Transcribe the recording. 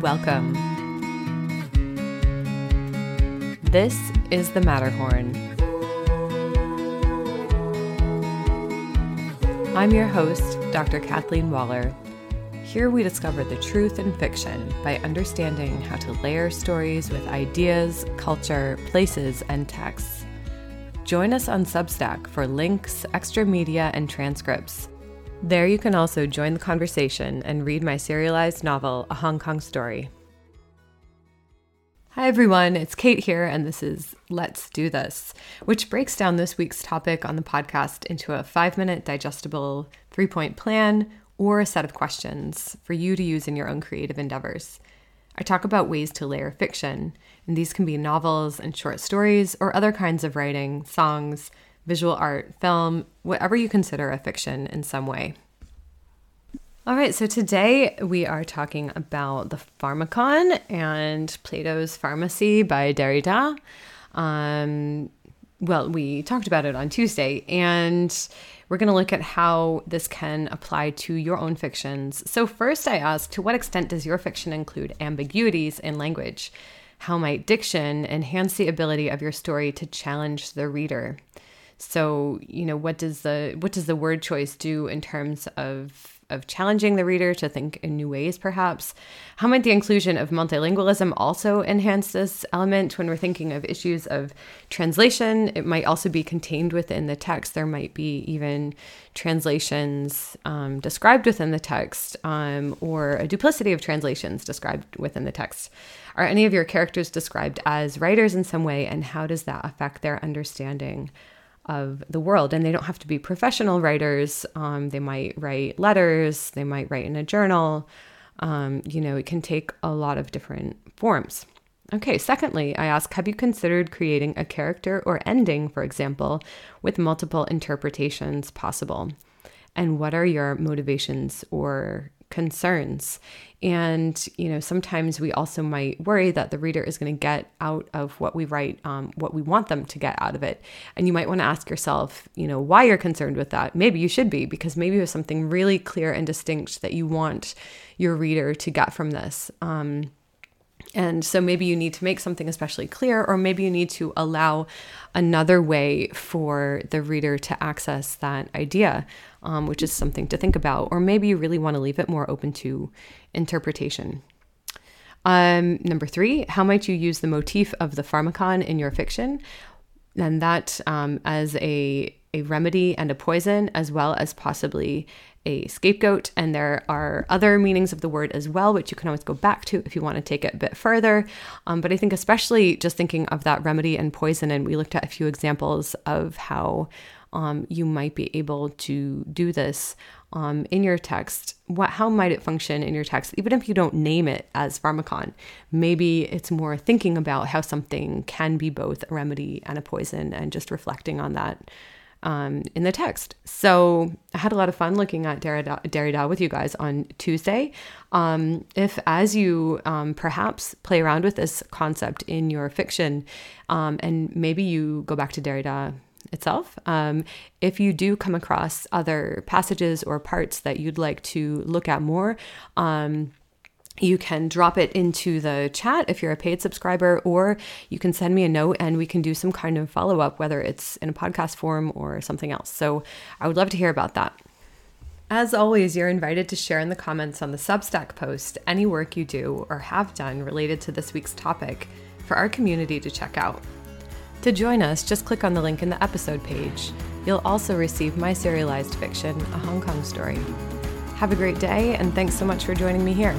Welcome. This is the Matterhorn. I'm your host, Dr. Kathleen Waller. Here we discover the truth in fiction by understanding how to layer stories with ideas, culture, places, and texts. Join us on Substack for links, extra media, and transcripts. There you can also join the conversation and read my serialized novel, A Hong Kong Story. Hi everyone, it's Kate here, and this is Let's Do This, which breaks down this week's topic on the podcast into a five minute digestible three point plan or a set of questions for you to use in your own creative endeavors. I talk about ways to layer fiction, and these can be novels and short stories or other kinds of writing, songs, visual art, film, whatever you consider a fiction in some way. All right, so today we are talking about the Pharmakon and Plato's Pharmacy by Derrida. Um, well, we talked about it on Tuesday, and we're going to look at how this can apply to your own fictions. So, first, I ask to what extent does your fiction include ambiguities in language? How might diction enhance the ability of your story to challenge the reader? So, you know, what does the what does the word choice do in terms of of challenging the reader to think in new ways, perhaps? How might the inclusion of multilingualism also enhance this element when we're thinking of issues of translation? It might also be contained within the text. There might be even translations um, described within the text um, or a duplicity of translations described within the text. Are any of your characters described as writers in some way, and how does that affect their understanding? Of the world. And they don't have to be professional writers. Um, they might write letters, they might write in a journal. Um, you know, it can take a lot of different forms. Okay, secondly, I ask Have you considered creating a character or ending, for example, with multiple interpretations possible? And what are your motivations or concerns. And, you know, sometimes we also might worry that the reader is going to get out of what we write, um, what we want them to get out of it. And you might want to ask yourself, you know, why you're concerned with that. Maybe you should be, because maybe there's something really clear and distinct that you want your reader to get from this. Um, and so maybe you need to make something especially clear, or maybe you need to allow another way for the reader to access that idea, um, which is something to think about. Or maybe you really want to leave it more open to interpretation. Um, number three, how might you use the motif of the pharmakon in your fiction? And that um, as a, a remedy and a poison, as well as possibly a scapegoat. And there are other meanings of the word as well, which you can always go back to if you want to take it a bit further. Um, but I think, especially just thinking of that remedy and poison, and we looked at a few examples of how um, you might be able to do this um, in your text. What, how might it function in your text, even if you don't name it as pharmakon? Maybe it's more thinking about how something can be both a remedy and a poison, and just reflecting on that um, in the text. So I had a lot of fun looking at Derrida, Derrida with you guys on Tuesday. Um, if, as you um, perhaps play around with this concept in your fiction, um, and maybe you go back to Derrida itself. Um, if you do come across other passages or parts that you'd like to look at more, um, you can drop it into the chat if you're a paid subscriber, or you can send me a note and we can do some kind of follow up, whether it's in a podcast form or something else. So I would love to hear about that. As always, you're invited to share in the comments on the Substack post any work you do or have done related to this week's topic for our community to check out. To join us, just click on the link in the episode page. You'll also receive my serialized fiction, A Hong Kong Story. Have a great day, and thanks so much for joining me here.